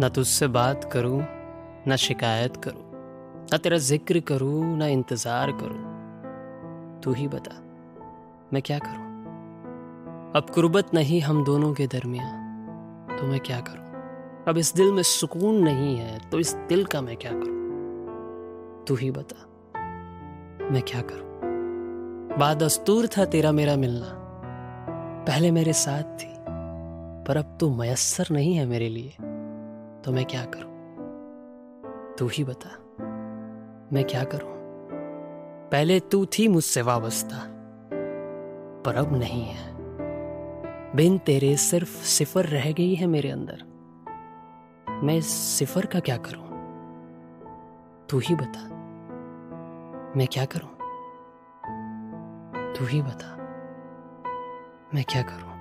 ना तुझसे बात करूँ, ना शिकायत करूँ, ना तेरा ज़िक्र करूँ, ना इंतज़ार करूँ। तू ही बता, मैं क्या करूँ? अब कुर्बत नहीं हम दोनों के दरमियान तो मैं क्या करूँ? अब इस दिल में सुकून नहीं है तो इस दिल का मैं क्या करूँ? तू ही बता, मैं क्या करूँ? बादस्तूर था तेरा मेरा मिलना, पहले मेरे साथ थी, पर अब तो मयसर नहीं है मेरे लिए। तो मैं क्या करूँ? तू ही बता। मैं क्या करूँ? पहले तू थी मुझसे वाबस्ता, पर अब नहीं है। बिन तेरे सिर्फ़ सिफर रह गई है मेरे अंदर। मैं इस सिफर का क्या करूँ? तू ही बता। मैं क्या करूँ? तू ही बता। मैं क्या करूँ?